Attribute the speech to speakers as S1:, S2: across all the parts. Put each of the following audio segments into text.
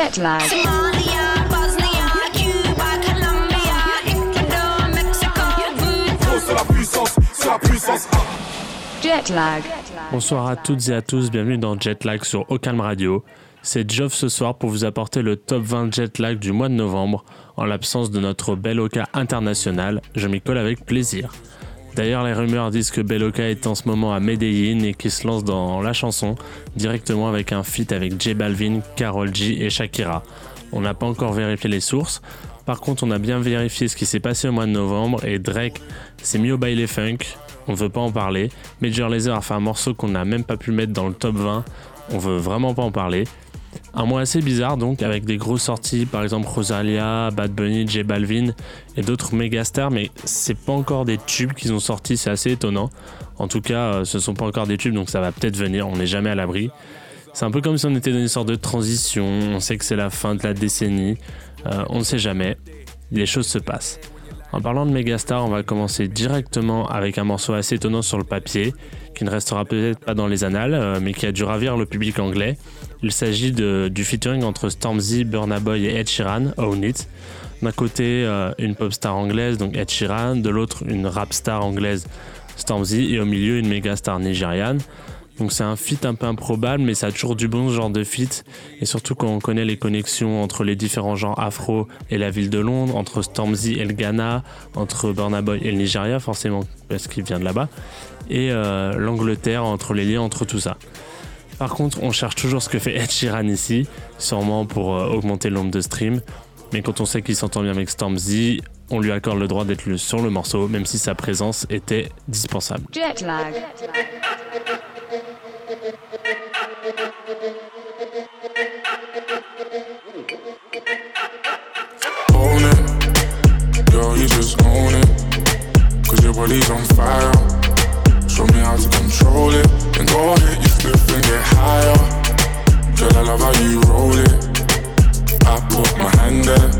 S1: Jet lag.
S2: Somalia, Bosnia, Cuba, Colombia, Ecuador, Mexico.
S3: C'est la puissance, c'est la puissance.
S1: Jet lag.
S4: Bonsoir à toutes et à tous, bienvenue dans Jetlag sur Ocalm Radio. C'est Geoff ce soir pour vous apporter le top 20 Jetlag du mois de novembre. En l'absence de notre Beloka international, je m'y colle avec plaisir. D'ailleurs, les rumeurs disent que Beloka est en ce moment à Medellin et qu'il se lance dans la chanson directement avec un feat avec J Balvin, Karol G et Shakira. On n'a pas encore vérifié les sources. Par contre, on a bien vérifié ce qui s'est passé au mois de novembre et Drake s'est mis au baile funk. On ne veut pas en parler. Major Lazer a fait un morceau qu'on n'a même pas pu mettre dans le top 20. On veut vraiment pas en parler. Un mois assez bizarre donc, avec des grosses sorties, par exemple Rosalia, Bad Bunny, J Balvin et d'autres méga stars, mais c'est pas encore des tubes qu'ils ont sortis, c'est assez étonnant. En tout cas, euh, ce sont pas encore des tubes, donc ça va peut-être venir, on n'est jamais à l'abri. C'est un peu comme si on était dans une sorte de transition, on sait que c'est la fin de la décennie, euh, on ne sait jamais, les choses se passent. En parlant de Megastar, on va commencer directement avec un morceau assez étonnant sur le papier, qui ne restera peut-être pas dans les annales, euh, mais qui a dû ravir le public anglais. Il s'agit du featuring entre Stormzy, Burna Boy et Ed Sheeran, Own It. D'un côté, euh, une pop star anglaise, donc Ed Sheeran, de l'autre, une rap star anglaise, Stormzy, et au milieu, une méga star nigériane. Donc c'est un feat un peu improbable, mais ça a toujours du bon ce genre de feat. Et surtout quand on connaît les connexions entre les différents genres afro et la ville de Londres, entre Stormzy et le Ghana, entre Burna Boy et le Nigeria, forcément parce qu'il vient de là-bas, et euh, l'Angleterre, entre les liens entre tout ça. Par contre, on cherche toujours ce que fait Ed Sheeran ici, sûrement pour euh, augmenter le nombre de streams. Mais quand on sait qu'il s'entend bien avec Stormzy, on lui accorde le droit d'être sur le morceau, même si sa présence était dispensable.
S3: Own it, girl, you just own it. Cause your body's on fire. Show me how to control it. Then go ahead, you flip and get higher. Girl, I love how you roll it. I put my hand there.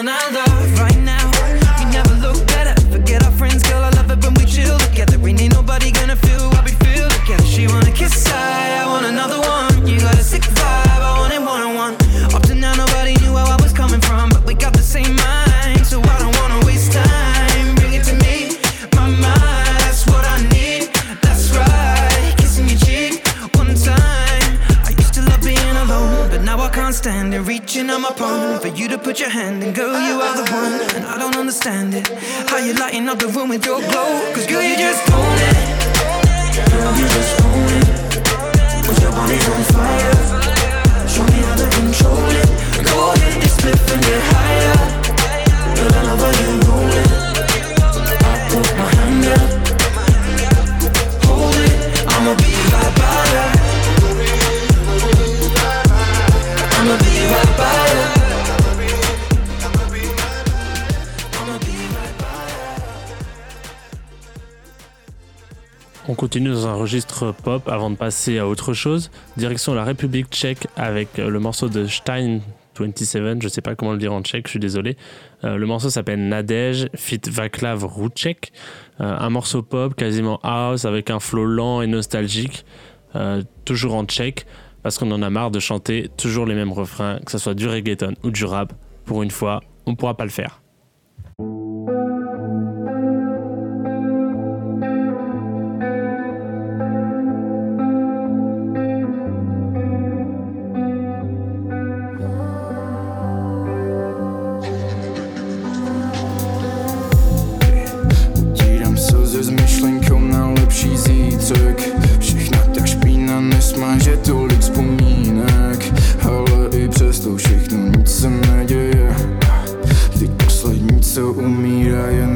S5: One I love right now. You never look better. Forget our friends, girl. I love it when we chill together. Ain't ain't nobody gonna feel what we feel together. She wanna kiss I, I want another one. You got a sick vibe, I want it one on one. Up to now, nobody knew where I was coming from, but we got the same mind, so I don't wanna waste time. Bring it to me, my mind. That's what I need. That's right, kissing your cheek one time. I used to love being alone, but now I can't stand it. Reaching on my palm for you to put your hand in, girl, understand it. How you lighting up the room with your glow? Cause girl, you just own it.
S3: Girl, you just own it. Cause your body's on fire. Show me how to control it. Go ahead, just flip and
S4: continue dans un registre pop avant de passer à autre chose. Direction la République tchèque avec euh, le morceau de Stein 27, je sais pas comment le dire en tchèque, je suis désolé. Euh, le morceau s'appelle Nadej, fit Vaclav Rouček. Euh, un morceau pop quasiment house avec un flow lent et nostalgique, euh, toujours en tchèque, parce qu'on en a marre de chanter toujours les mêmes refrains, que ce soit du reggaeton ou du rap. Pour une fois, on pourra pas le faire.
S6: Lepší zítřek Všechna ta špína nesmáže tolik vzpomínek. Ale i přesto všechno nic se neděje. Teď poslední, co umírá, je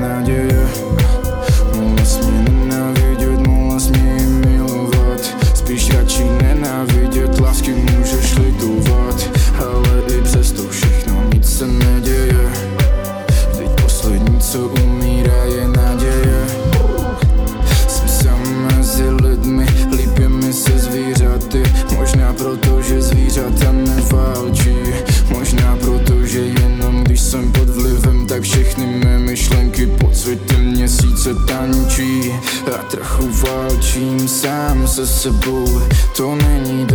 S6: sesi būvē, tu neņīdi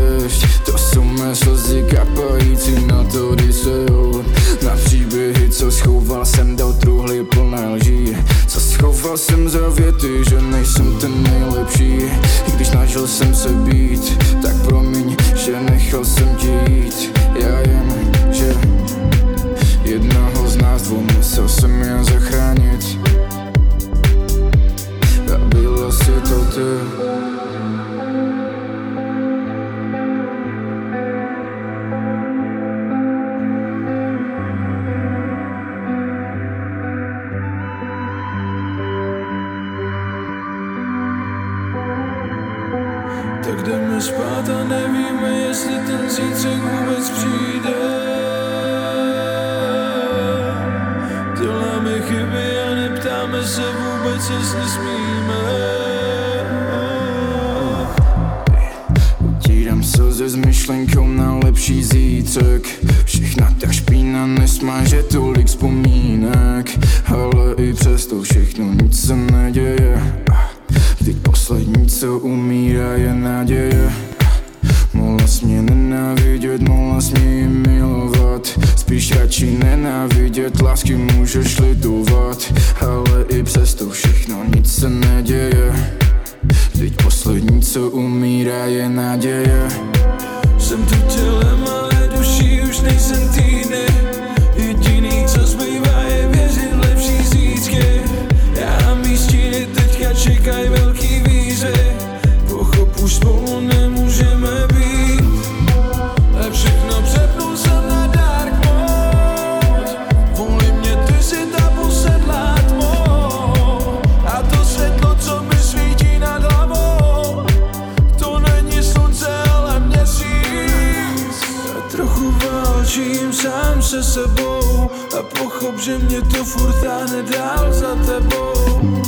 S6: že mě to furt táhne dál za tebou.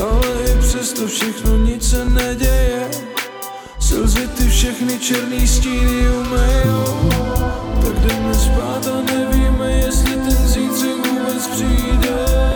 S6: Ale i přesto všechno nic se neděje. Slzy ty všechny černý stíny umejou. Tak jdeme spát a nevíme, jestli ten zítřek vůbec přijde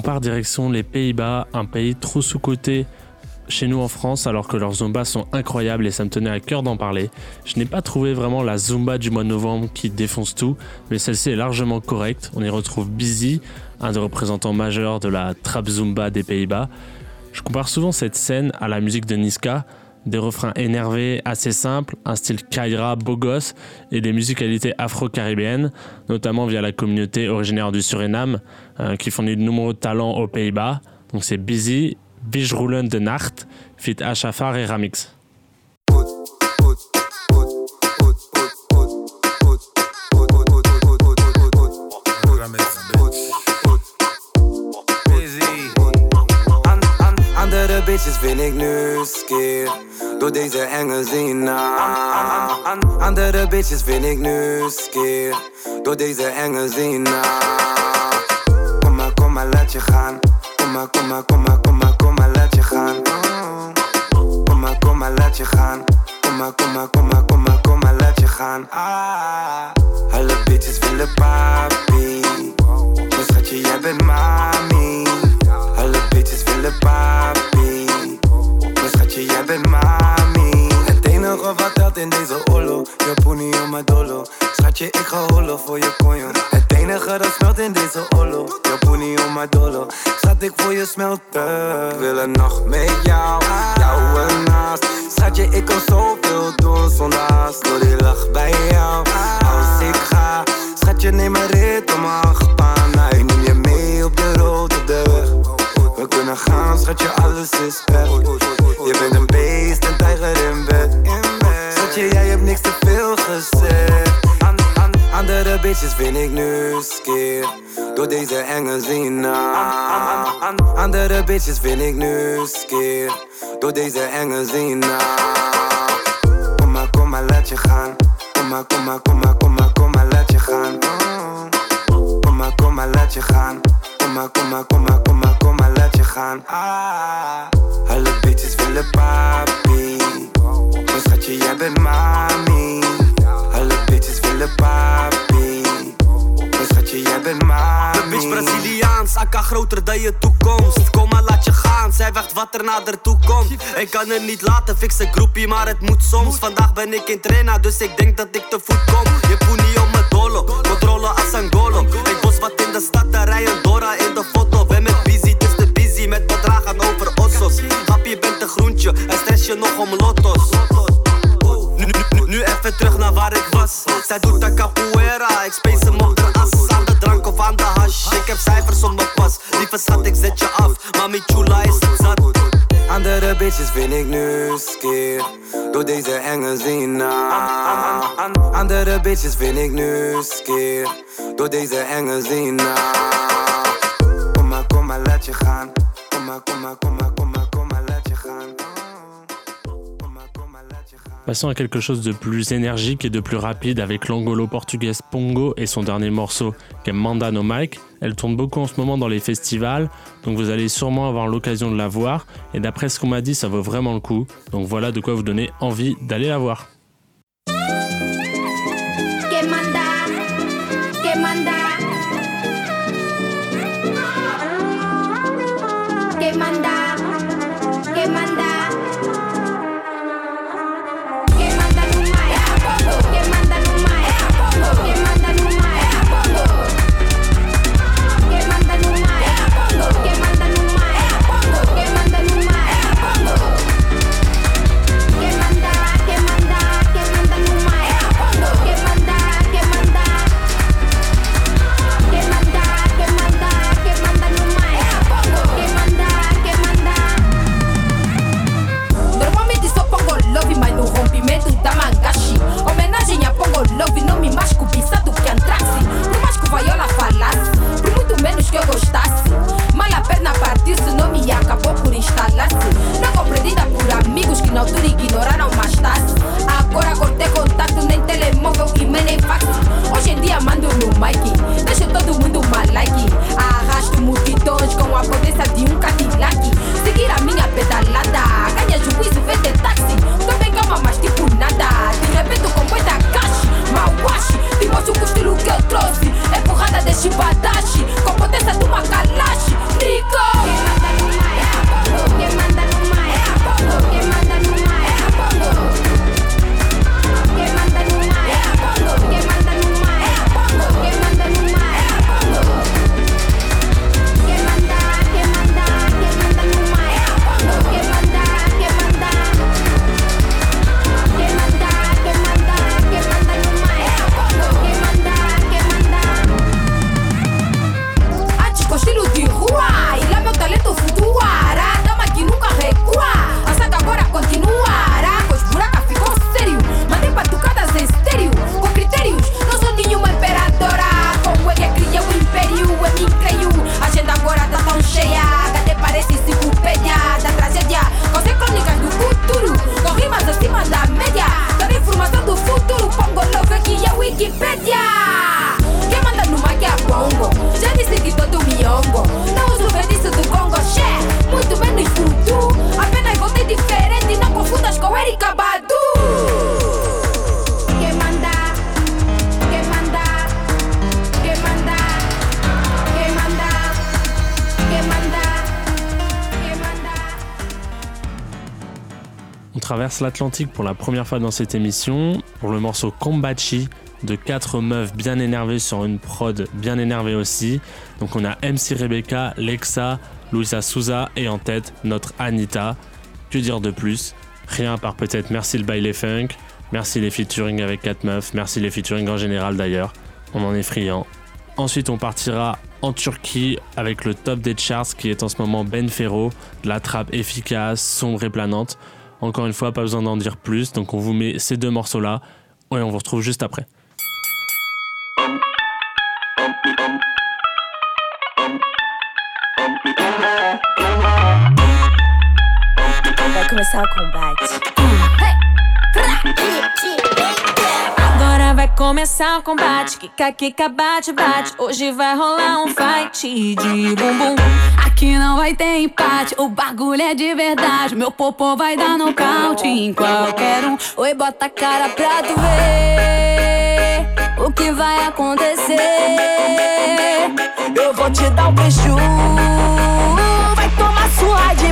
S4: On part direction les Pays-Bas, un pays trop sous-coté chez nous en France, alors que leurs Zumba sont incroyables et ça me tenait à cœur d'en parler. Je n'ai pas trouvé vraiment la Zumba du mois de novembre qui défonce tout, mais celle-ci est largement correcte. On y retrouve Busy, un des représentants majeurs de la trap Zumba des Pays-Bas. Je compare souvent cette scène à la musique de Niska, des refrains énervés, assez simples, un style Kaira beau gosse et des musicalités afro-caribéennes, notamment via la communauté originaire du Suriname, euh, qui fournit de nombreux talents aux Pays-Bas. Donc c'est Busy, Bijroulen de Nacht, fit Achafar et Ramix.
S7: Bitches vind ik nu skeer. Door deze enge zina. Andere bitches vind ik nu skeer. Door deze enge na. Kom maar, kom maar, laat je gaan. Kom maar, kom maar, kom maar, kom maar, kom maar, laat je gaan. Kom maar, kom maar, laat je gaan. Kom maar, kom maar, kom maar, kom maar, kom maar, laat je gaan. Alle bitches willen paard. vind ik nu
S8: kunnen niet laten, fixen groepie, maar het moet soms. Vandaag ben ik in trainer, dus ik denk dat ik te ben ik
S7: nu skeer door deze enge zina. Andere bitches vind ik nu skeer door deze enge zina.
S4: Passons à quelque chose de plus énergique et de plus rapide avec l'angolo-portugaise Pongo et son dernier morceau, qui est Manda no Mike. Elle tourne beaucoup en ce moment dans les festivals, donc vous allez sûrement avoir l'occasion de la voir. Et d'après ce qu'on m'a dit, ça vaut vraiment le coup. Donc voilà de quoi vous donner envie d'aller la voir. l'Atlantique pour la première fois dans cette émission pour le morceau Kombachi de quatre meufs bien énervées sur une prod bien énervée aussi. Donc on a MC Rebecca, Lexa, Luisa Souza et en tête notre Anita. Que dire de plus? Rien à part peut-être merci le baile funk, merci les featuring avec quatre meufs, merci les featuring en général d'ailleurs. On en est friand. Ensuite on partira en Turquie avec le top des charts qui est en ce moment Ben Ferro, de la trappe efficace, sombre et planante. Encore une fois, pas besoin d'en dire plus, donc on vous met ces deux morceaux-là et on vous retrouve juste après.
S9: Vai começar o combate. Kika, kika, bate, bate. Hoje vai rolar um fight de bumbum. Aqui não vai ter empate. O bagulho é de verdade. Meu popô vai dar nocaute em qualquer um. Oi, bota a cara pra tu ver o que vai acontecer. Eu vou te dar um beijo.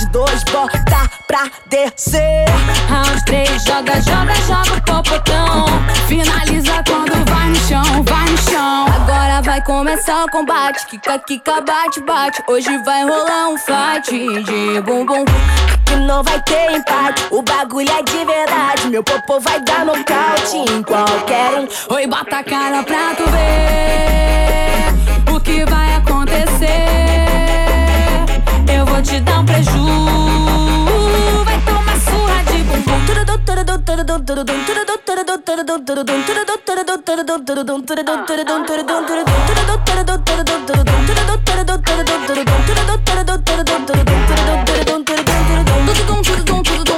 S9: Round 2, bota pra descer. Round 3, joga, joga, joga o popotão. Finaliza quando vai no chão, vai no chão. Agora vai começar o combate. Kika, kika, bate, bate. Hoje vai rolar um fight de bumbum.
S2: Que não vai ter empate, o bagulho é de verdade. Meu popô vai dar nocaute em qualquer um.
S9: Oi, bota a cara pra tu ver o que vai acontecer. Eu vou te dar um preju. Vai tomar surra de bumbum.
S2: Round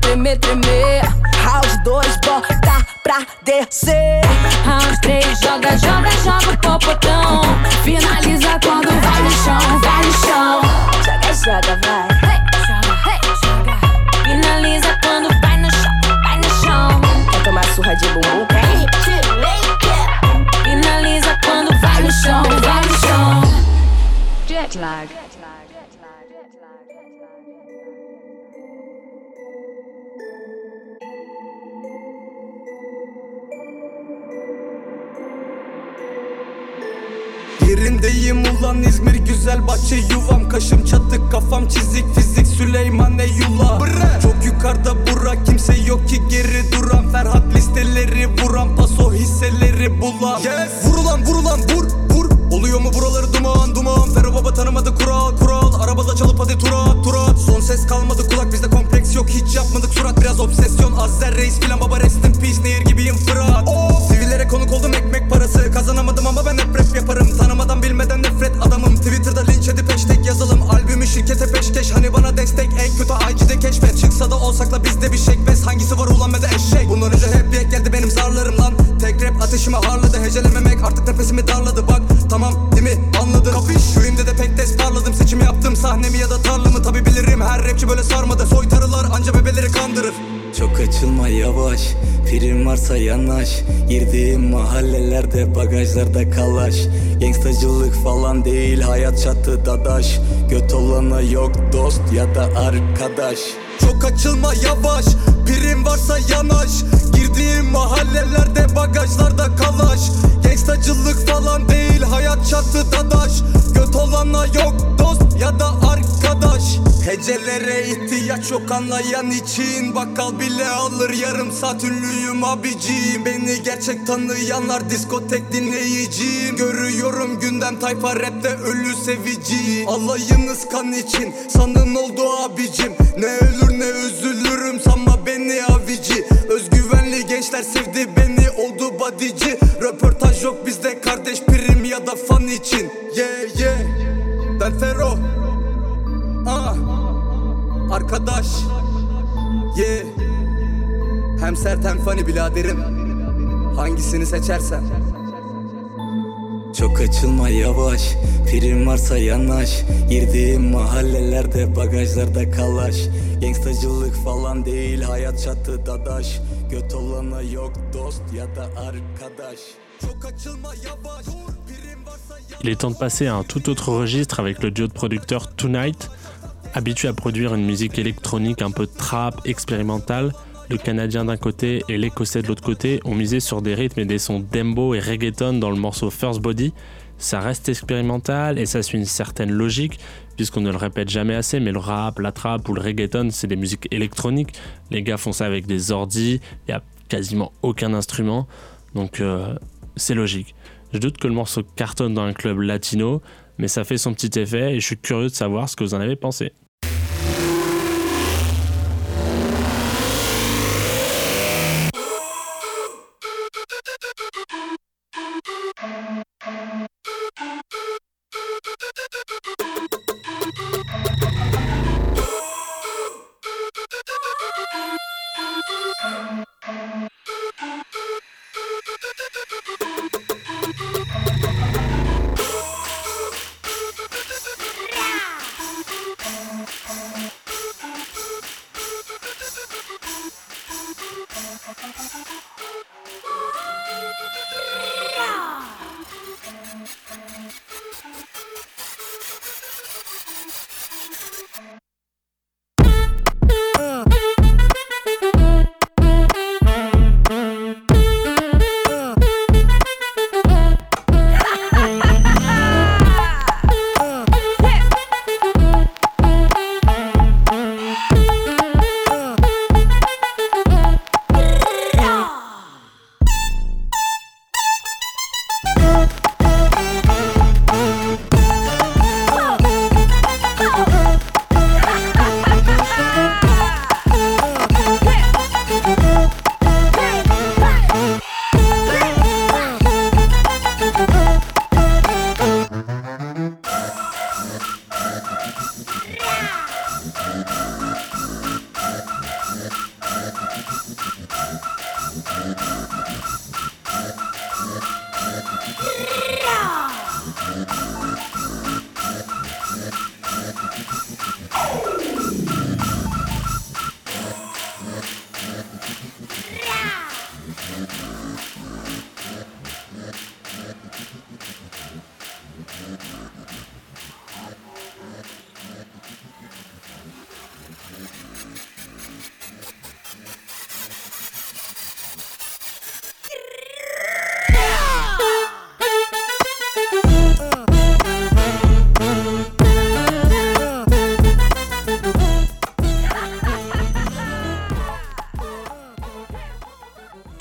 S2: tremer, tremer, tremer. Round 2, bota pra descer.
S9: Round 3, joga, joga, joga o popotão. Finaliza quando vai no chão, vai no chão.
S2: Joga, joga, vai.
S9: Finaliza quando vai no chão, vai no chão.
S2: Quer tomar surra de bumbum?
S9: Finaliza quando vai no chão, vai no chão.
S1: Jet lag.
S10: Yerindeyim ulan İzmir güzel bahçe yuvam. Kaşım çatık kafam çizik fizik Süleyman Eyullah Çok yukarıda bura kimse yok ki geri duran. Ferhat listeleri vuran paso hisseleri bulan. Vurulan vurulan vur vur Oluyor mu buraları duman duman? Ferro baba tanımadı kural kural. Arabada çalıp hadi turat turat Son ses kalmadı kulak bizde kompleks yok. Hiç yapmadık surat biraz obsesyon. Azzer reis filan baba rest in peace Nehir gibiyim Fırat. Sivillere konuk oldum ekmek parası. Kazanamadım ama ben hep rap yaparım şirkete peşkeş Hani bana destek en kötü IG'de keşfet. Çıksa da olsak da bizde bir şekbez Hangisi var ulan ve de eşek? Bundan önce hep bir ek geldi benim zarlarım lan. Tek rap ateşimi harladı Hecelememek. Artık nefesimi darladı Bak. Tamam değil mi? Anladın. Kapış. Köyümde de pek des parladım. Seçimi yaptım sahnemi ya da tarlamı. Tabi bilirim her rapçi böyle sarmadı. Soytarılar anca bebeleri kandırır
S11: Çok açılma yavaş. Prim varsa yanaş. Girdiğim mahallelerde bagajlarda kalaş. Gangstacılık falan değil hayat çatı dadaş. Göt olana yok dost ya da arkadaş.
S10: Çok açılma yavaş. Prim varsa yanaş. Girdiğim mahallelerde bagajlarda kalaş. Gangstacılık falan değil hayat çatı dadaş. Göt olana yok dost ya da arkadaş. Hecelere ihtiyaç yok anlayan için. Bakkal bile alır yarım saat ünlüyüm abicim. Beni gerçek tanıyanlar diskotek dinleyicim. Görüyorum gündem tayfa rapte ölü sevici Alayınız kan için sanın oldu abicim. Ne ölür ne üzülürüm sanma beni avici. Özgüvenli Gençler sevdi beni oldu badici. Röportaj yok bizde kardeş prim ya da fan için. Yeah yeah. Ben Fero Ah Arkadaş. Yeah Hem sert hem funny biraderim. Hangisini seçersen
S11: Çok açılma yavaş. Prim varsa yanaş. Girdiğim mahallelerde bagajlarda kalaş. Gangstacılık falan değil hayat çatı dadaş. Göt olana yok dost ya da arkadaş.
S10: Çok açılma yavaş. Prim varsa
S4: Il est temps de passer à un tout autre registre avec le duo de producteurs Tonight. Habitué à produire une musique électronique un peu trap, expérimentale, le Canadien d'un côté et l'Écossais de l'autre côté ont misé sur des rythmes et des sons dembo et reggaeton dans le morceau First Body. Ça reste expérimental et ça suit une certaine logique, puisqu'on ne le répète jamais assez, mais le rap, la trap ou le reggaeton, c'est des musiques électroniques. Les gars font ça avec des ordis, il n'y a quasiment aucun instrument, donc euh, c'est logique. Je doute que le morceau cartonne dans un club latino, mais ça fait son petit effet et je suis curieux de savoir ce que vous en avez pensé.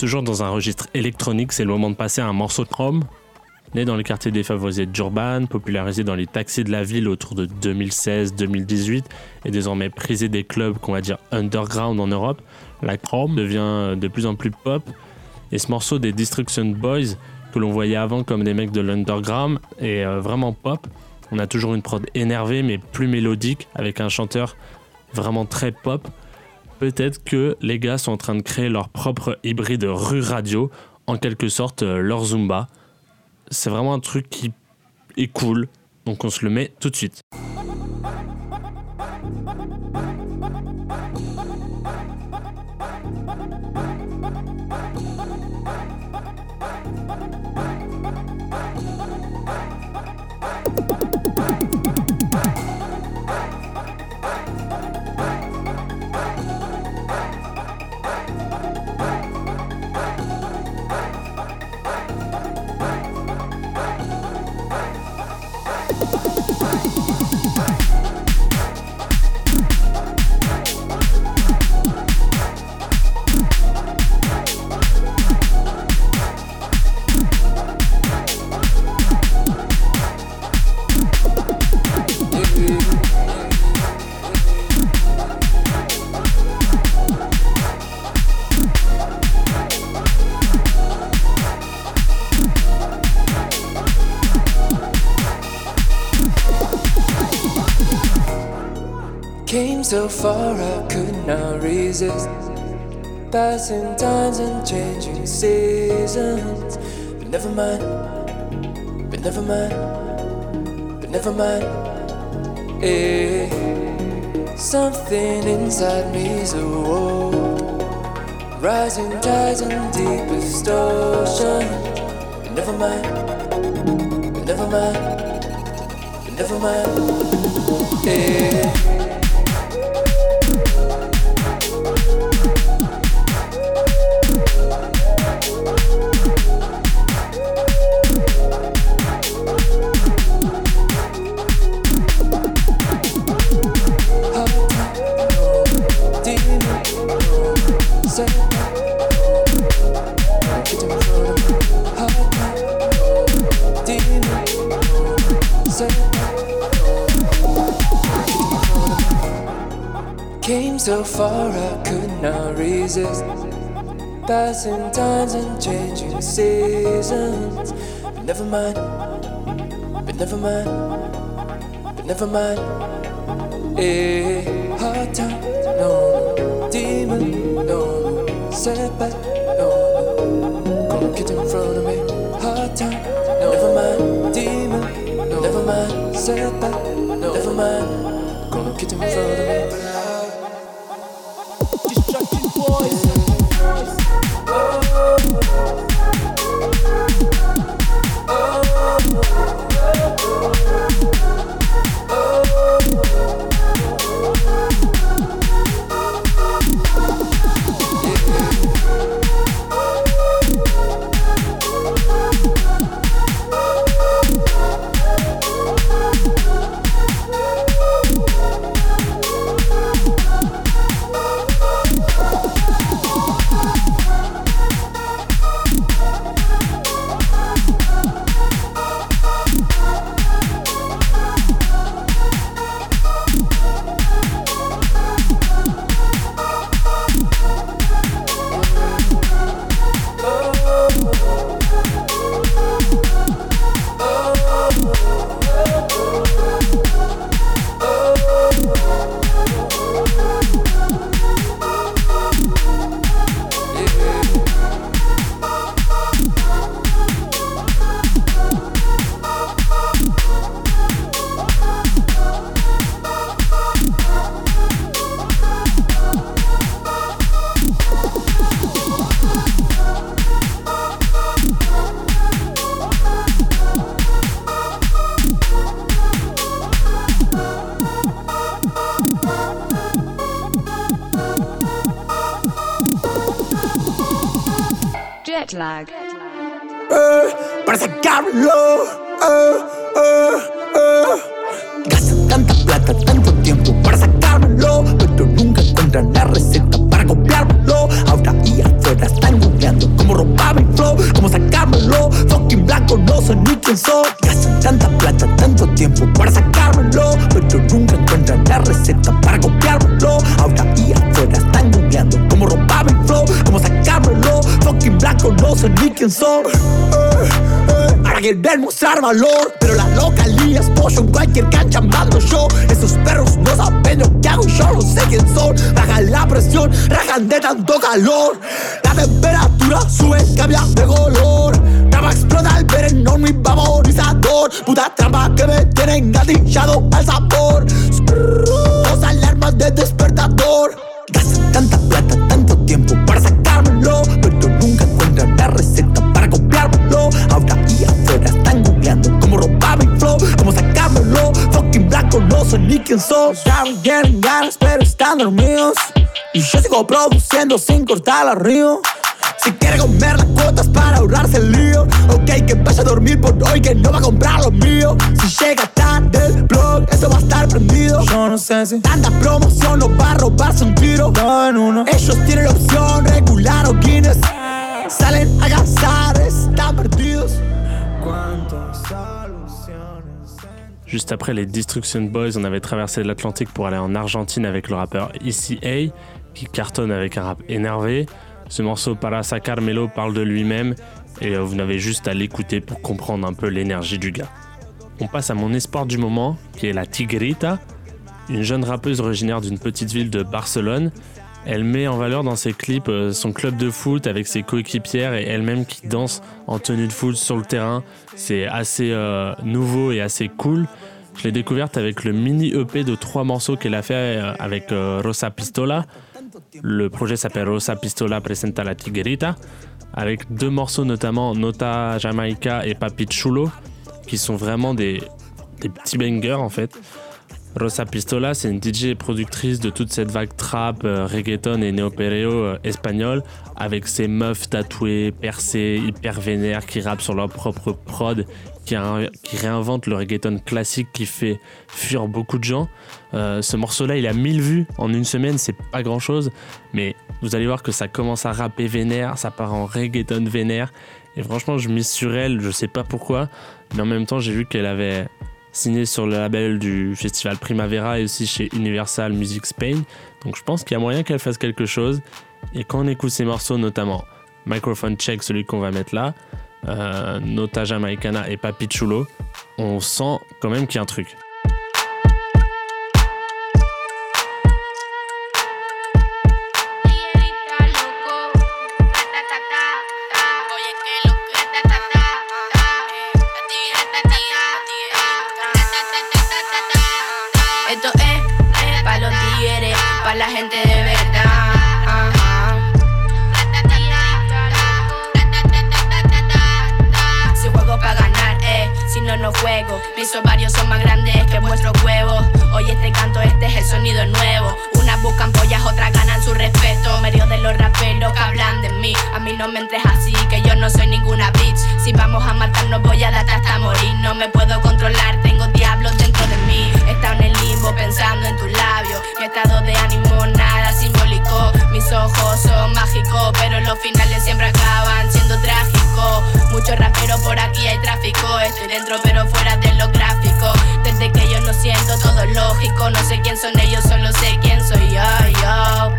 S4: Toujours dans un registre électronique, c'est le moment de passer à un morceau de chrome. Né dans les quartiers défavorisés d'Urban, popularisé dans les taxis de la ville autour de 2016-2018 et désormais prisé des clubs qu'on va dire underground en Europe, la chrome devient de plus en plus pop. Et ce morceau des Destruction Boys, que l'on voyait avant comme des mecs de l'underground, est euh, vraiment pop. On a toujours une prod énervée mais plus mélodique avec un chanteur vraiment très pop peut-être que les gars sont en train de créer leur propre hybride rue radio, en quelque sorte euh, leur Zumba. C'est vraiment un truc qui est cool, donc on se le met tout de suite.
S12: So far I could not resist. Passing times and changing seasons. But never mind, but never mind, but never mind. Something inside me's a war. Rising tides and deepest ocean. But never mind, but never mind, but never mind. Far I could not resist. Passing times and changing seasons. But never mind, but never mind, but never mind. Eh, hard time, no. Demon, no, no. Setback, no, no. Gonna get in front of me. Hard time, no, never mind. Demon, no, never mind. Setback, no, never mind. Gonna get in front of me.
S13: Vaporizador. Puta trampa que me tiene engatillado al sabor. Dos alarmas de despertador. Gastan tanta plata, tanto tiempo para sacármelo, pero nunca encuentran la receta para copiármelo. Ahora y afuera están googleando cómo robar mi flow, cómo sacármelo. Fucking blanco, no sé ni quién soy. Ya me ganas, pero están dormidos. Y yo sigo produciendo sin cortar la río. Si quiere comer las cuotas para ahorrarse el lío Ok, que vaya a dormir por hoy que no va a comprar lo mío. Si llega tarde el blog, eso va a estar prendido. Yo no sé si tanta promoción no va a robarse un tiro. En uno. Ellos tienen la opción regular o Guinness. Salen a cazar, están perdidos.
S4: Juste après les Destruction Boys, on avait traversé l'Atlantique pour aller en Argentine avec le rappeur ECA, qui cartonne avec un rap énervé. Ce morceau Para Sacar Melo parle de lui-même, et euh, vous n'avez juste à l'écouter pour comprendre un peu l'énergie du gars. On passe à mon espoir du moment, qui est la Tigrita. une jeune rappeuse originaire d'une petite ville de Barcelone. Elle met en valeur dans ses clips euh, son club de foot avec ses coéquipières et elle-même qui danse en tenue de foot sur le terrain. C'est assez euh, nouveau et assez cool. Je l'ai découverte avec le mini EP de trois morceaux qu'elle a fait avec Rosa Pistola. Le projet s'appelle Rosa Pistola Presenta la Tiguerita, avec deux morceaux notamment Nota Jamaica et Papi Chulo, qui sont vraiment des, des petits bangers en fait. Rosa Pistola, c'est une DJ productrice de toute cette vague trap, euh, reggaeton et néo-perreo euh, espagnol, avec ses meufs tatouées, percées, hyper vénères, qui rappent sur leur propre prod, qui, ré- qui réinventent le reggaeton classique qui fait fuir beaucoup de gens. Euh, ce morceau-là, il a 1000 vues en une semaine, c'est pas grand-chose, mais vous allez voir que ça commence à rapper vénère, ça part en reggaeton vénère, et franchement, je mise sur elle, je sais pas pourquoi, mais en même temps, j'ai vu qu'elle avait signé sur le label du festival Primavera et aussi chez Universal Music Spain. Donc je pense qu'il y a moyen qu'elle fasse quelque chose. Et quand on écoute ces morceaux, notamment Microphone Check, celui qu'on va mettre là, Nota Jamaicana et Papi Chulo, on sent quand même qu'il y a un truc.
S14: No sé quién son ellos, solo sé quién soy yo. yo.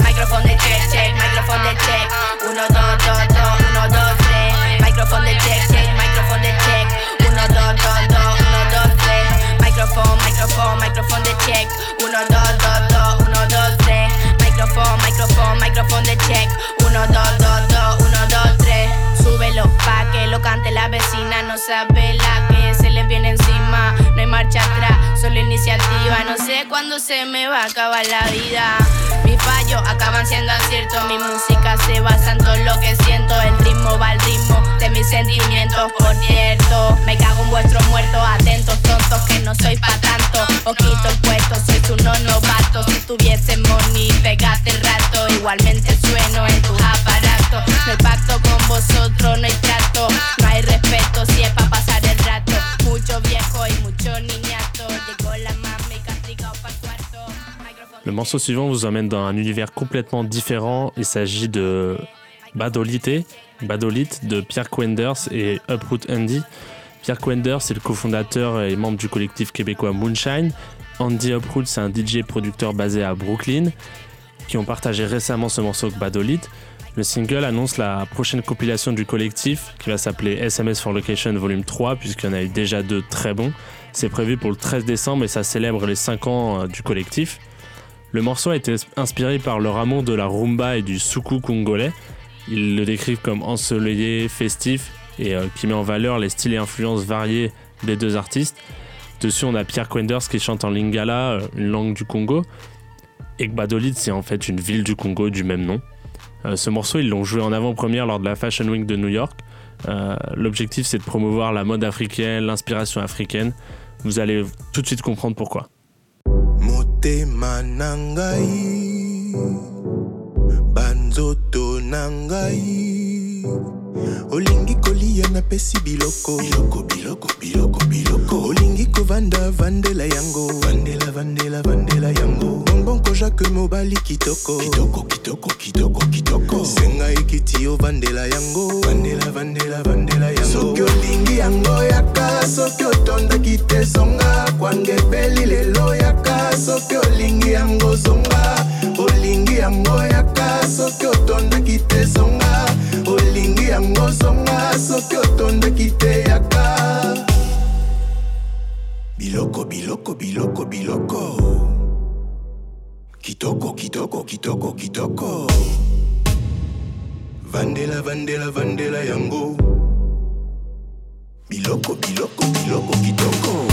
S14: Microphone de check, check, microphone de check. Uno, dos, dos, dos, uno, dos, tres. Microphone de check, check, microphone de check. Uno, dos, dos, dos, uno, dos, tres. Microphone, microphone, microphone de check. Uno, dos, dos, dos, uno, dos, tres. Microphone, microphone, microphone de check. Uno, dos, dos, dos, uno, dos, tres. Súbelo pa' que lo cante la vecina. No sabe la que se le viene encima. No hay marcha atrás, solo iniciativa. No sé cuándo se me va a acabar la vida. Mis fallos acaban siendo aciertos. Mi música se basa en todo lo que siento. El ritmo va al ritmo de mis sentimientos. Por cierto, me cago en vuestros muertos. Atentos, tontos, que no soy pa' tanto. Ojito el puesto, sois unos novatos. Si tuviese money, pegate el rato. Igualmente sueno en tus
S4: Le morceau suivant vous emmène dans un univers complètement différent. Il s'agit de Badolite, Badolite de Pierre Quenders et Uproot Andy. Pierre Quenders c'est le cofondateur et membre du collectif québécois Moonshine. Andy Uproot, c'est un DJ producteur basé à Brooklyn qui ont partagé récemment ce morceau avec Badolite. Le single annonce la prochaine compilation du collectif qui va s'appeler SMS for Location Volume 3 puisqu'il y en a eu déjà deux très bons. C'est prévu pour le 13 décembre et ça célèbre les 5 ans euh, du collectif. Le morceau a été inspiré par leur amour de la rumba et du soukou congolais. Ils le décrivent comme ensoleillé, festif et euh, qui met en valeur les styles et influences variés des deux artistes. Dessus, on a Pierre Quenders qui chante en lingala, euh, une langue du Congo. Et Gbadolite, c'est en fait une ville du Congo du même nom. Euh, ce morceau, ils l'ont joué en avant-première lors de la Fashion Week de New York. Euh, L'objectif, c'est de promouvoir la mode africaine, l'inspiration africaine. Vous allez tout de suite comprendre pourquoi.
S15: motema na banzoto na ngai olingi kolia napesi biloko biloko biloko biloko biloko olingi kovanda vandela yango vandela vandela vandela yango bongo jacke mobali kitoko. Kitoko kitoko kitoko kitoko. Senga ekiti ovandela yango. Vandela vandela vandela yango. Soki olingi yango yaka soki otondaki te songa kwangebeli lelo yaka soki olingi yango songa olingi yango yaka soki otondaki te songa olingi yango songa soki otondaki te yaka. Biloko biloko biloko biloko. Kitoko kitoko kitoko vandela vandela vandela yango. Biloko biloko biloko kitoko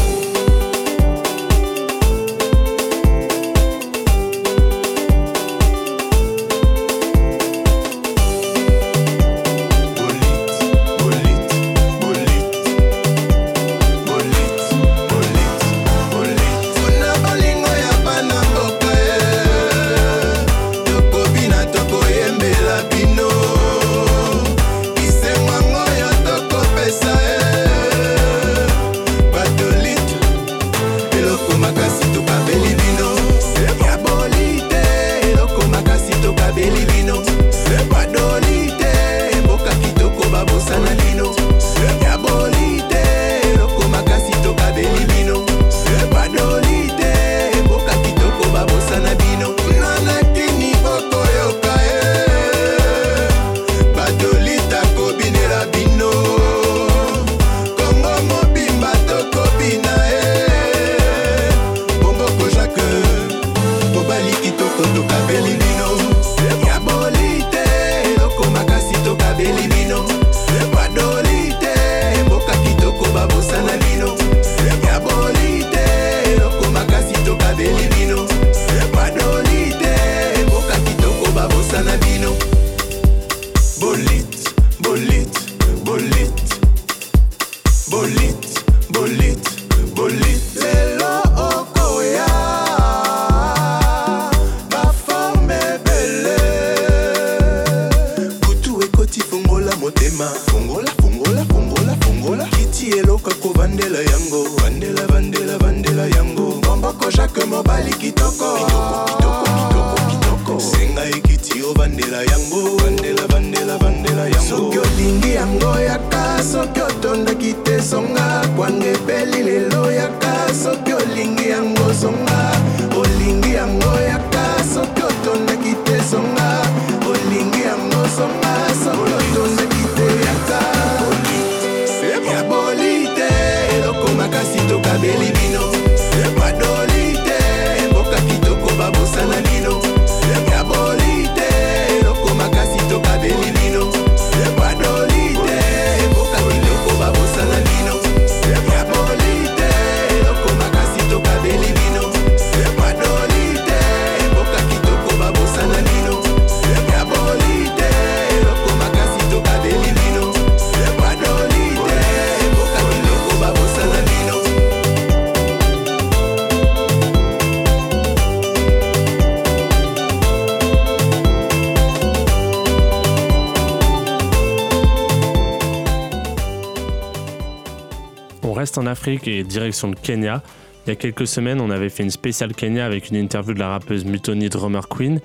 S4: en Afrique et direction le Kenya. Il y a quelques semaines, on avait fait une spéciale Kenya avec une interview de la rappeuse Mutoni Drummer Queen.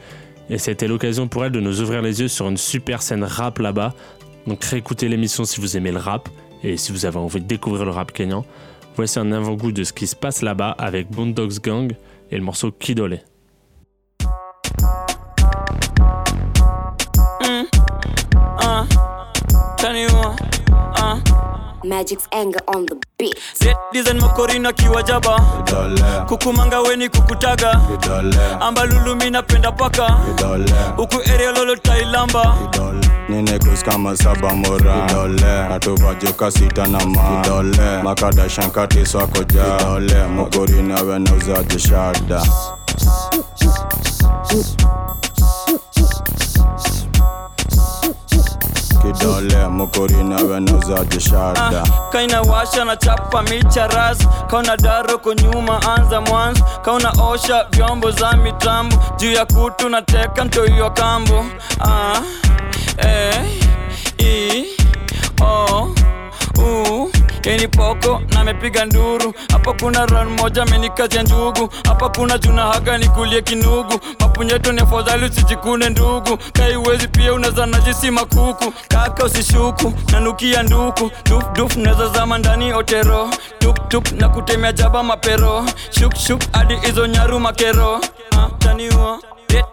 S4: Et c'était l'occasion pour elle de nous ouvrir les yeux sur une super scène rap là-bas. Donc réécoutez l'émission si vous aimez le rap et si vous avez envie de découvrir le rap kenyan. Voici un avant-goût de ce qui se passe là-bas avec Boondocks Gang et le morceau Kidole.
S9: Magic's anger on the beat.
S16: Set design makorina kiwajaba kukumanga weni kukutaga. Ambalulu mi napenda paka. Huku area lolo tailamba.
S17: Ninekus kama saba mora. Natuvajuka sita na ma. Idole makada shankati swako ja. Idole mukorini awe na uzaji shada kidole mukorini awe na uzaji shada
S16: kaina washa na chapa micha ras kauna daro kunyuma anza mwanzo kauna osha vyombo za mitambo juu ya kutu na teka mtoiwa kambo. Ah, eh, i, o, u poko na mepiga nduru. Hapa kuna ran moja amenikazia njugu hapa kuna juna haga nikulie kinugu. Mapunyeto ni afadhali usijikune ndugu. Kaiwezi pia unaweza najisi makuku. Kaka usishuku nanukia nduku. Dufduf naweza zama ndani otero tuptup na kutemea jaba mapero. Shukshuk hadi hizo nyaru makero taniwa.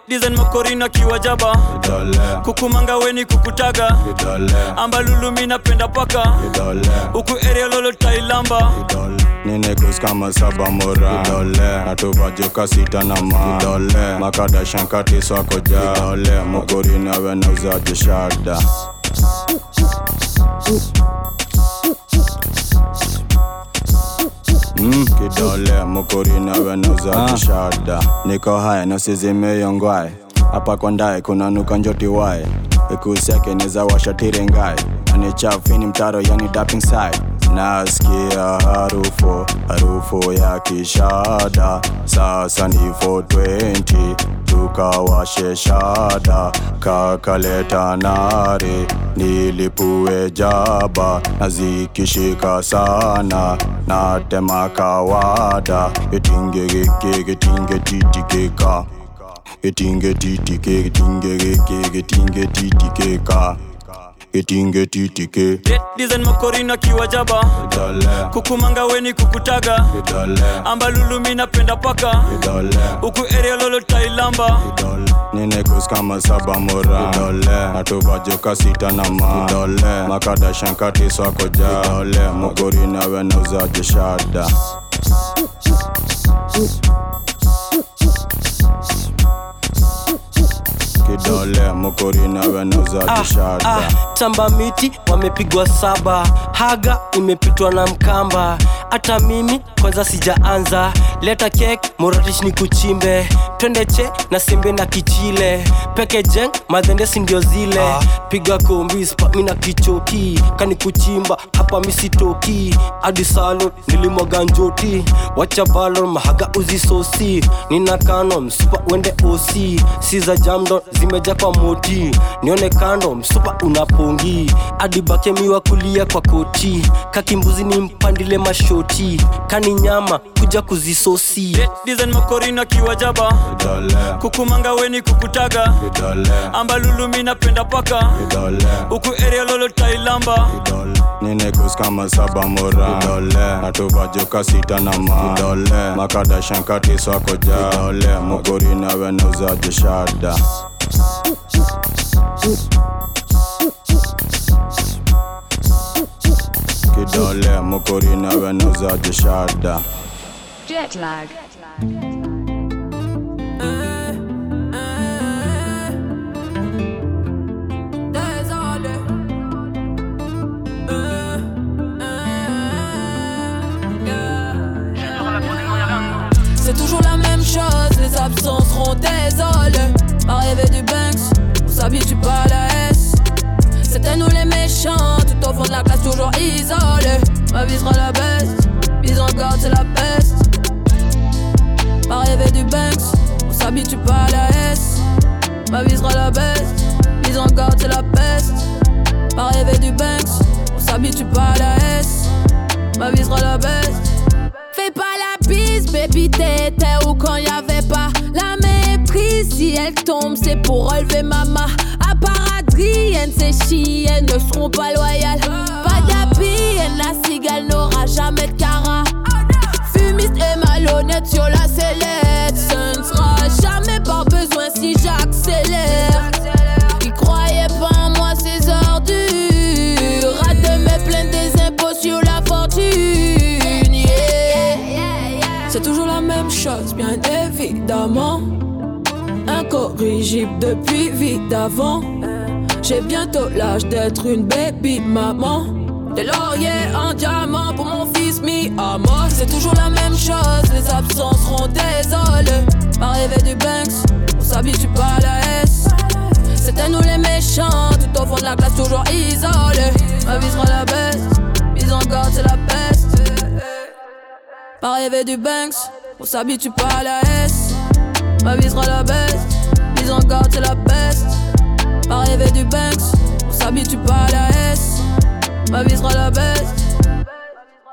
S16: Dizen makorina kiwajaba kukumanga weni kukutaga. Ambalulumi napenda paka. Huku eria lolo tailamba
S17: ninekus saba mora. Natuvajoka sita na ma. Makadashankatiswakoja mokorina wenauzaje shada Mm. Kitole mukurina we nozakishada niko haya nosizimeyongwaye hapa kwa ndae kunanuka njotiwae njoti wae. Ikusiake neza washatirengae anichafini mtaro yani tapping side nasikia harufu harufu ya kishada. Sasa ni 420 tukawashe shada. Kakaleta nare nilipue jaba. Nazikishika sana natema kawada Etinge titike, etinge keke, etinge titike ka etinge titike
S16: design makorina kiwajaba kukumanga weni kukutaga. Ambalulumi napenda paka. Uku eria lolo tailamba.
S17: Ninekus kama saba mora. Natuvajoka sita na ma. Makadashankati swakoja mokorina wenauzaje shada kidole mukorini awe nauzaji shada
S18: ah, tamba miti wamepigwa saba. Haga imepitwa na mkamba. Hata mimi kwanza sijaanza. Leta kek moratish ni kuchimbe. Twende che na sembe na kichile. Peke jeng madhendesi ndio zile. Ah. piga kombis pami na kichoki. Kani kuchimba hapa misitoki hadi salo nilimwaga njoti. Wacha balon mahaga uzisosi nina kano msupa wende osi. Si za jamdo zimeja kwa moti. Nione kando msupa unapongi. Adibakemiwa kulia kwa koti. Kakimbuzi ni mpandile mashoti. Kani nyama kuja kuzisosi.
S16: Design makorina kiwajaba kukumanga weni kukutaga. Ambalulumi napenda paka. Huku eria lolo tailamba.
S17: Ninekus kama saba mora. Natuvajoka sita na ma. Makadashankatiswakoja nauzaji shada kidole mukorini awe nauzaji shada
S1: Jet lag.
S19: C'est toujours la même chose, les absents seront désolés. Arrivé du Banks, on s'habitue pas à la S. C'était nous les méchants, tout au fond de la classe, toujours isolés. Ma vie sera la baisse, mise en garde, c'est la peste. Arrivé du Banks, on s'habitue pas à la S. Ma vie sera la baisse, mise en garde, c'est la peste. Arrivé du Banks, on s'habitue pas à la S. Ma vie sera la baisse. Fais pas la bise, baby, t'étais où quand y'avait pas la Si elle tombe, c'est pour relever maman. À part Adrienne, ces chiennes ne seront pas loyales. Pas d'appui, la cigale n'aura jamais de cara. Fumiste et malhonnête sur la sellette. Ce ne sera jamais par besoin si j'accélère. Ils croyaient pas en moi, ces ordures. Rate de me plaindre des impôts sur la fortune. C'est toujours la même chose, bien évidemment. Incorrigible depuis vie d'avant. J'ai bientôt l'âge d'être une baby maman. Des lauriers en diamant pour mon fils mis à mort. C'est toujours la même chose, les absents seront désolés. Arrivé du Banks, on s'habitue pas à la S. C'était nous les méchants, tout au fond de la classe, toujours isolés. Ma vie sera la baisse, mise en c'est la peste. Rêver du Banks, on s'habitue pas à la S. Ma vie sera la baisse, mise en garde, c'est la peste. Pas rêver du Banks, on s'habitue pas à la S. Ma vie sera la baisse.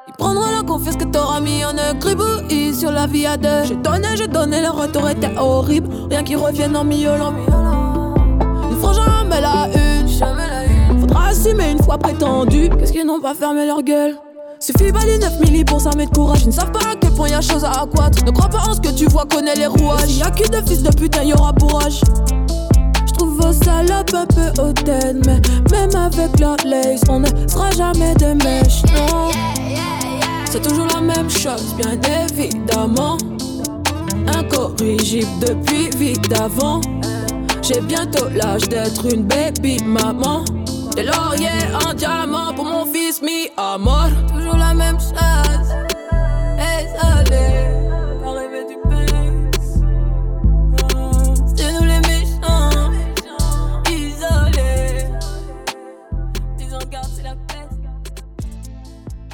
S19: Ils prendront la confiance que t'auras mis en gribouille sur la vie à deux. J'ai donné, j'ai donné, le retour était horrible. Rien qui revienne en miaulant. Ils feront jamais la une. Faudra assumer une fois prétendu. Qu'est-ce qu'ils n'ont pas fermé leur gueule? Suffit pas les 9 milli pour s'armer de courage. Ils ne savent pas à quel point y a chose à accroître. Ne crois pas en ce que tu vois, connais les rouages. Y a que de fils de putain, y aura bourrage. J'trouve vos salopes un peu hautaines, mais même avec leur lace, on ne sera jamais de mèche, non.
S12: C'est toujours la même chose, bien évidemment. Incorrigible depuis vie d'avant. J'ai bientôt l'âge d'être une baby maman. Des lauriers en diamant pour mon fils mort. Toujours la même chose.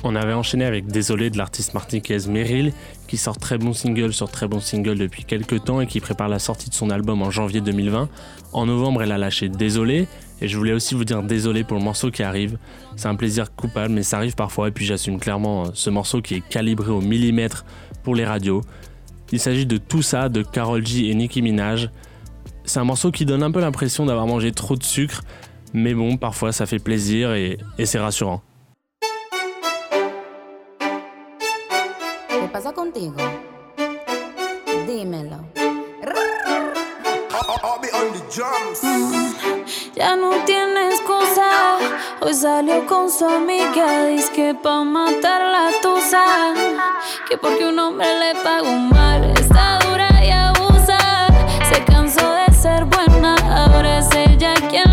S4: On avait enchaîné avec Désolé de l'artiste martiniquaise Meryl, qui sort très bon single sur très bon single depuis quelques temps et qui prépare la sortie de son album en janvier 2020. En novembre, elle a lâché Désolé, et je voulais aussi vous dire désolé pour le morceau qui arrive. C'est un plaisir coupable, mais ça arrive parfois, et puis j'assume clairement euh, ce morceau qui est calibré au millimètre pour les radios. Il s'agit de Tout ça de Carol G et Nicki Minaj. C'est un morceau qui donne un peu l'impression d'avoir mangé trop de sucre, mais bon, parfois ça fait plaisir et, et c'est rassurant.
S20: ¿Qué pasa contigo? Dímelo.
S19: Ya no tiene excusa. Hoy salió con su amiga. Dice que pa' matar la tusa. Que porque un hombre le pagó mal. Está dura y abusa. Se cansó de ser buena. Ahora es ella quien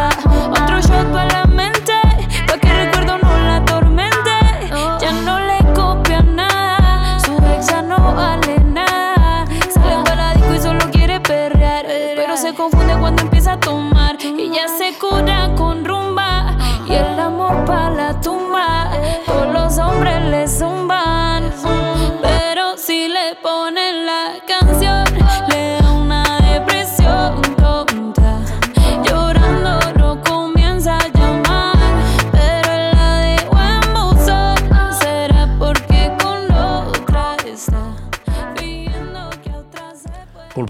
S4: that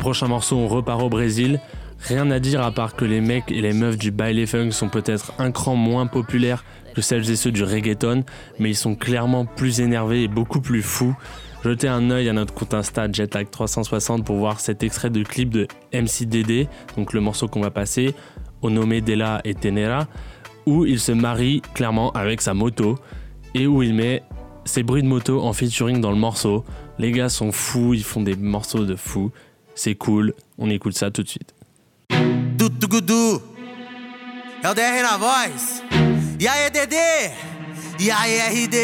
S4: prochain morceau, on repart au Brésil. Rien à dire à part que les mecs et les meufs du baile funk sont peut-être un cran moins populaires que celles et ceux du reggaeton, mais ils sont clairement plus énervés et beaucoup plus fous. Jetez un œil à notre compte Insta Jetlag360 pour voir cet extrait de clip de MCDD, donc le morceau qu'on va passer, au nommé Della et Tenera, où il se marie clairement avec sa moto et où il met ses bruits de moto en featuring dans le morceau. Les gars sont fous, ils font des morceaux de fous. C'est cool, on écoute ça tout de suite.
S21: Dudu Gudu. É o DR na voz. E aí, Dedê? E aí, RD?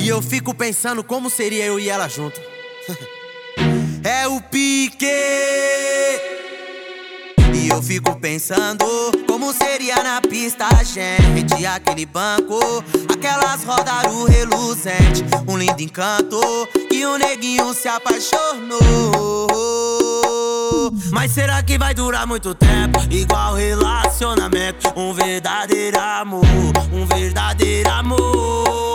S21: E eu fico pensando como seria eu e ela junto. é o pique. E eu fico pensando como seria na pista gente Aquele banco, aquelas rodas o reluzente Um lindo encanto e o neguinho se apaixonou Mas será que vai durar muito tempo? Igual relacionamento Um verdadeiro amor, um verdadeiro amor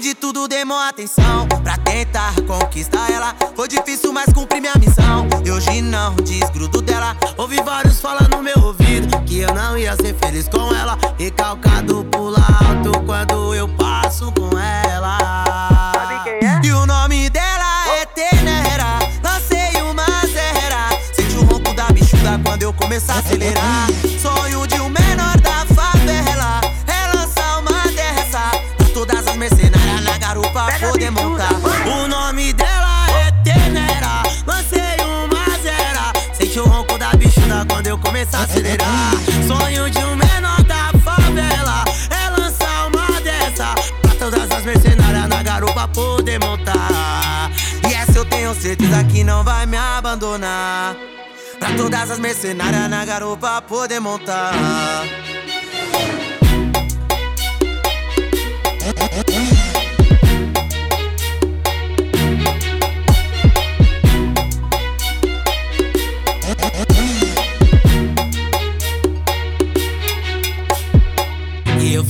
S21: De tudo tudo dei mó atenção pra tentar conquistar ela. Foi difícil, mas cumpri minha missão. E hoje não desgrudo dela. Ouvi vários falar no meu ouvido que eu não ia ser feliz com ela. Recalcado pula alto quando eu passo com ela. Acelerar. Sonho de um menor da favela. É lançar uma dessa. Pra todas as mercenárias na garupa poder montar. E essa eu tenho certeza que não vai me abandonar. Pra todas as mercenárias na garupa poder montar.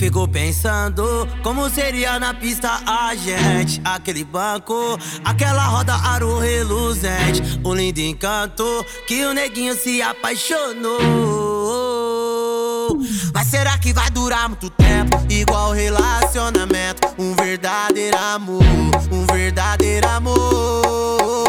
S21: Fico pensando como seria na pista a gente, aquele banco, aquela roda aro reluzente, o lindo encanto que o neguinho se apaixonou. Mas será que vai durar muito tempo? Igual relacionamento, um verdadeiro amor, um verdadeiro amor.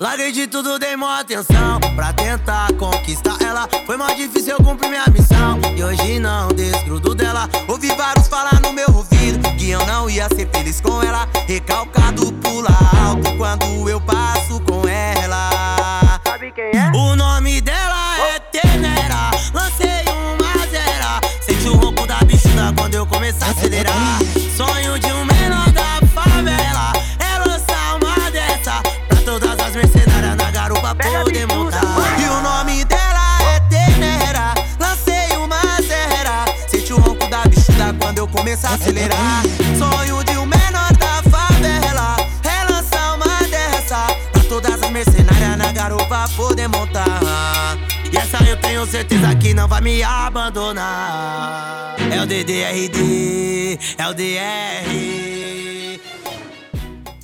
S21: Larguei de tudo, dei mó atenção. Pra tentar conquistar ela Foi mais difícil eu cumprir minha missão. E hoje não desgrudo dela. Ouvi vários falar no meu ouvido Que eu não ia ser feliz com ela. Recalcado pula alto quando eu passo com ela. Sabe quem é? O nome dela é Tenera. Lancei uma zera. Sente o ronco da bichuna quando eu começar a acelerar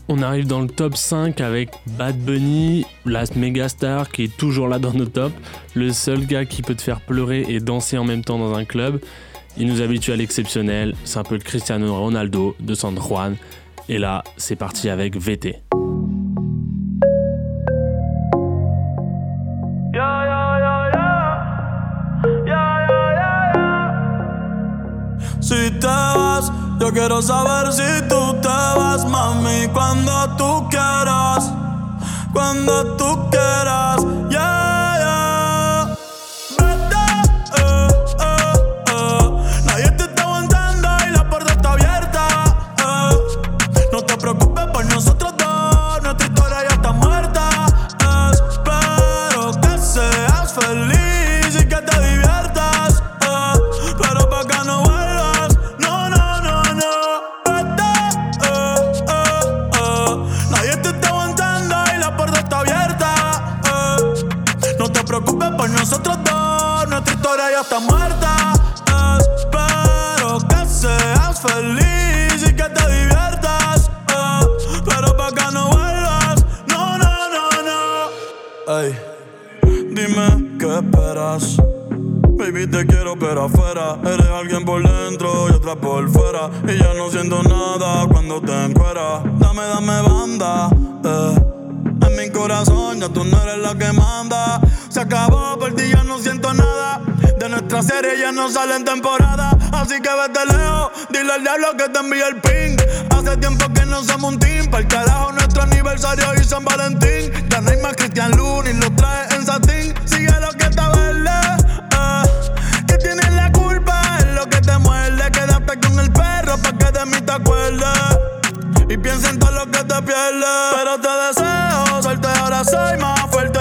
S4: On arrive dans le top 5 avec Bad Bunny, la mégastar qui est toujours là dans nos tops, le seul gars qui peut te faire pleurer et danser en même temps dans un club. Il nous habitue à l'exceptionnel, c'est un peu le Cristiano Ronaldo de San Juan. Et là, c'est parti avec VT.
S22: Si te vas, yo quiero saber si tú te vas, mami, cuando tú quieras, cuando tú quieras, yeah. Está muerta. Espero que seas feliz y que te diviertas, pero pa' que no vuelvas, no, no, no, no. Ey, dime qué esperas. Baby, te quiero pero afuera Eres alguien por dentro y otra por fuera Y ya no siento nada cuando te encueras Dame, dame banda, eh En mi corazón ya tú no eres la que manda Se acabó, por ti ya no siento nada De nuestra serie ya no sale en temporada Así que vete lejos, dile al diablo que te envíe el ping Hace tiempo que no somos un team Para el carajo nuestro aniversario y San Valentín Ya no hay más Cristian Luna y lo trae en satín Sigue lo que está verde eh. Tienes la culpa, es lo que te muerde. Quédate con el perro pa' que de mí te acuerdes. Y piensa en todo lo que te pierdes. Pero te deseo suerte, ahora soy más fuerte.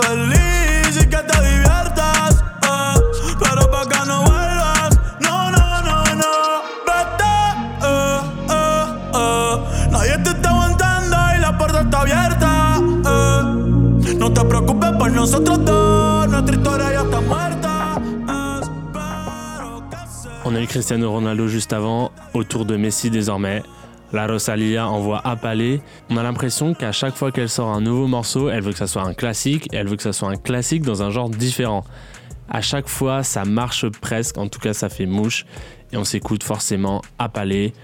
S22: Feliz y que te diviertas. eh, pero pa' que no vuelvas. No, no, no, no. Vete, eh, eh, eh. Nadie te está aguantando y la puerta está abierta. eh. No te preocupes por nosotros dos. Nuestra historia ya está muerta.
S4: On a eu Cristiano Ronaldo juste avant, autour de Messi désormais. La Rosalia envoie Apalé. On a l'impression qu'à chaque fois qu'elle sort un nouveau morceau, elle veut que ça soit un classique et elle veut que ça soit un classique dans un genre différent. À chaque fois, ça marche presque, en tout cas ça fait mouche. Et on s'écoute forcément Apalé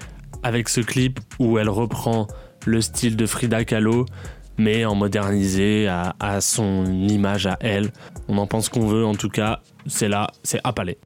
S4: avec ce clip où elle reprend le style de Frida Kahlo, mais en modernisé à, son image à elle. On en pense qu'on veut, en tout cas, c'est là, c'est Apalé.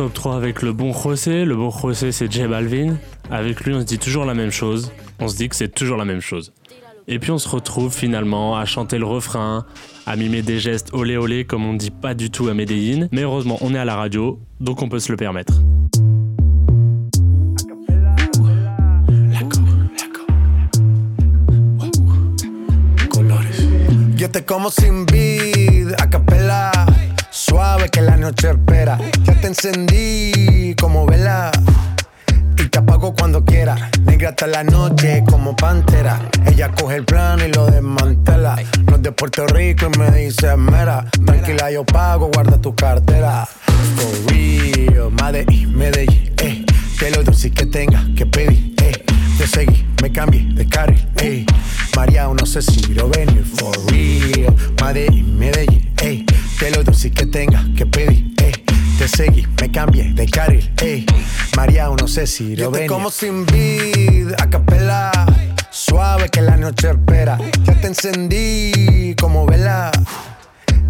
S4: Top 3 avec le bon José. Le bon José, c'est J Balvin. Avec lui, on se dit toujours la même chose. On se dit que c'est toujours la même chose. Et puis on se retrouve finalement à chanter le refrain, à mimer des gestes olé olé comme on dit pas du tout à Medellin. Mais heureusement, on est à la radio, donc on peut se le permettre.
S23: Lo venir. como sin vid, a capela. Suave que la noche espera. Ya te encendí como vela.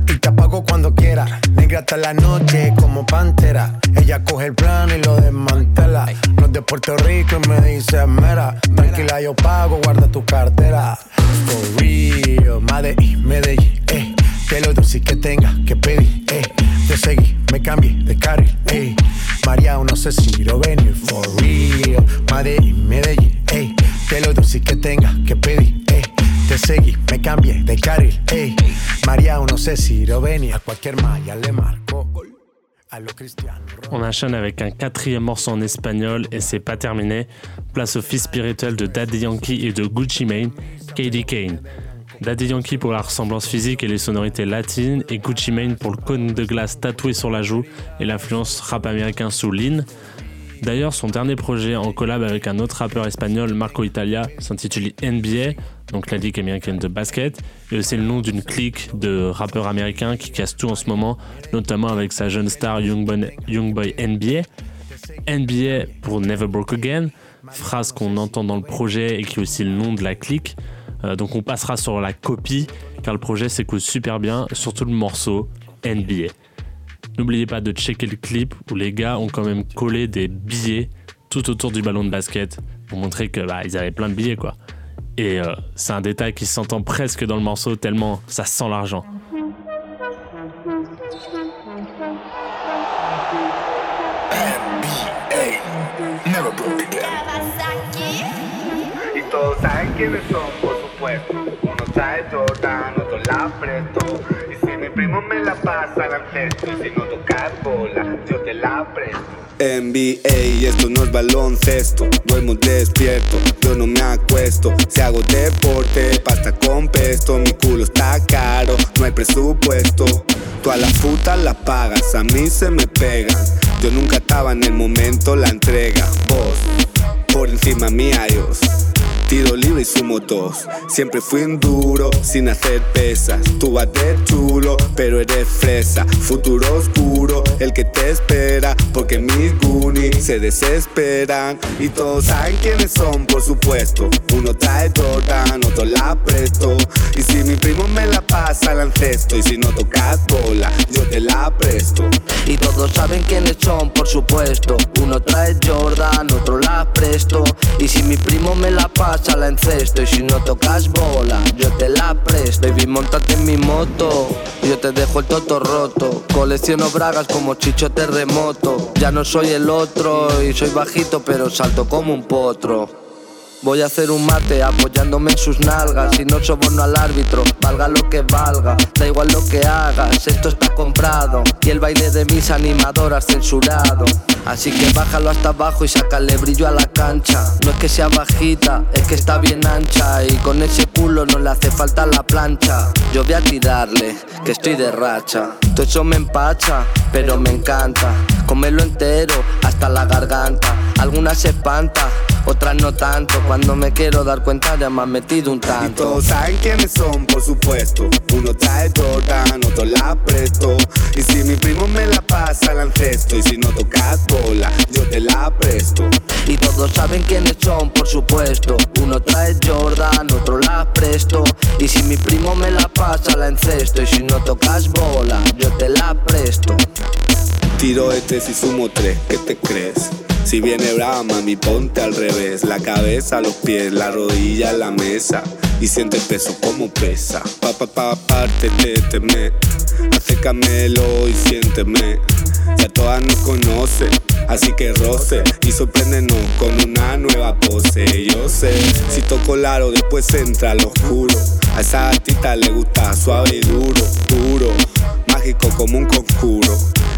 S23: Y te apago cuando quiera. Negra hasta la noche como pantera. Ella coge el plano y lo desmantela. No es de Puerto Rico y me dice mera. Tranquila, yo pago, guarda tu cartera. For real, Medellín, Medellín, eh.
S4: On enchaîne avec un quatrième morceau en espagnol et c'est pas terminé. Place au fils spirituel de Daddy Yankee et de Gucci Mane, Katie Kane. Daddy Yankee pour la ressemblance physique et les sonorités latines et Gucci Mane pour le cône de glace tatoué sur la joue et l'influence rap américain sous Lean. D'ailleurs, son dernier projet en collab avec un autre rappeur espagnol, Marco Italia, s'intitule NBA, donc la ligue américaine de basket, et aussi le nom d'une clique de rappeurs américains qui cassent tout en ce moment, notamment avec sa jeune star Youngboy NBA. NBA pour Never Broke Again, phrase qu'on entend dans le projet et qui est aussi le nom de la clique. Euh, donc on passera sur la copie, car le projet s'écoute super bien, surtout le morceau NBA. N'oubliez pas de checker le clip où les gars ont quand même collé des billets tout autour du ballon de basket pour montrer que bah, ils avaient plein de billets quoi. Et euh, c'est un détail qui s'entend presque dans le morceau tellement ça sent l'argent.
S13: Never broke again.
S24: Uno trae Jordan, otro la presto. Y si mi primo me la pasa, la encesto. Y si no tocas bola, yo te la presto.
S25: NBA, esto no es baloncesto, duermo despierto, yo no me acuesto, si hago deporte, pasta con pesto, mi culo está caro, no hay presupuesto, todas las putas las pagas, a mí se me pegan, yo nunca estaba en el momento, la entrega, vos, por encima mía Dios. Tiro libre y sumo dos. Siempre fui un duro, sin hacer pesas. Tú vas de chulo, pero eres fresa. Futuro oscuro, el que te espera. Porque mis goonies se desesperan. Y todos saben quiénes son, por supuesto. Uno trae Jordan, otro la presto. Y si mi primo me la pasa, la encesto. Y si no tocas bola, yo te la presto.
S26: Y todos saben quiénes son, por supuesto. Uno trae Jordan, otro la presto. Y si mi primo me la pasa, la encesto. Y si no tocas bola, yo te la presto. Baby, montate en mi moto. Yo te dejo el toto roto. Colecciono bragas como chicho terremoto. Ya no soy el otro y soy bajito, pero salto como un potro. Voy a hacer un mate apoyándome en sus nalgas y no soborno al árbitro, valga lo que valga, da igual lo que hagas, esto está comprado y el baile de mis animadoras censurado. Así que bájalo hasta abajo y sácale brillo a la cancha. No es que sea bajita, es que está bien ancha y con ese culo no le hace falta la plancha. Yo voy a tirarle, que estoy de racha. Todo eso me empacha, pero me encanta. Comerlo entero hasta la garganta. Algunas se espanta, otras no tanto. Cuando me quiero dar cuenta ya me han metido un
S25: Y
S26: tanto.
S25: todos saben quiénes son, por supuesto. Uno trae Jordan, otro la presto. Y si mi primo me la pasa, la encesto. Y si no tocas bola, yo te la presto.
S26: Y todos saben quiénes son, por supuesto. Uno trae Jordan, otro la presto. Y si mi primo me la pasa, la encesto. Y si no tocas bola, yo te la presto.
S25: Tiro tres y sumo tres, ¿qué te crees? Si viene brava, mami, ponte al revés. La cabeza, los pies, la rodilla, la mesa. Y siente peso como pesa. Pa, pa, pa, pártete, teme. Acércamelo y siénteme. Ya todas nos conocen, así que roce. Y sorpréndenos con una nueva pose. Yo sé, si toco largo, después entra lo oscuro. A esa gatita le gusta suave y duro, puro. Mágico como un conjuro.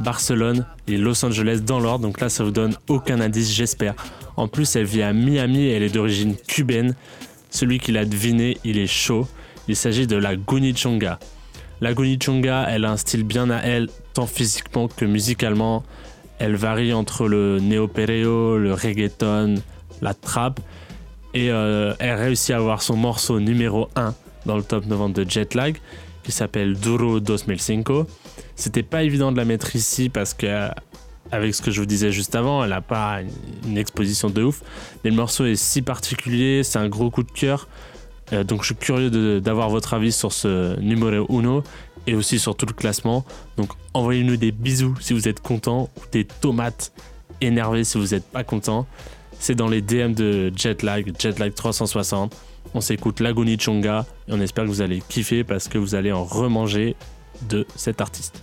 S4: Barcelone et Los Angeles dans l'ordre. Donc là, ça vous donne aucun indice, j'espère. En plus, elle vit à Miami et elle est d'origine cubaine. Celui qui l'a deviné, il est chaud. Il s'agit de la Gunichonga. La Gunichonga, elle a un style bien à elle, tant physiquement que musicalement. Elle varie entre le néo-perreo, le reggaeton, la trap. Et euh, elle réussit à avoir son morceau numéro 1 dans le top 90 de Jetlag, qui s'appelle Duro 2005. C'était pas évident de la mettre ici parce que, avec ce que je vous disais juste avant, elle a pas une- exposition de ouf. Mais le morceau est si particulier, c'est un gros coup de cœur. Euh, donc je suis curieux d'avoir votre avis sur ce numéro 1 et aussi sur tout le classement. Donc envoyez-nous des bisous si vous êtes content ou des tomates énervées si vous n'êtes pas content. C'est dans les DM de Jetlag, Jetlag 360. On s'écoute Laguni Chonga et on espère que vous allez kiffer parce que vous allez en remanger de cet artiste.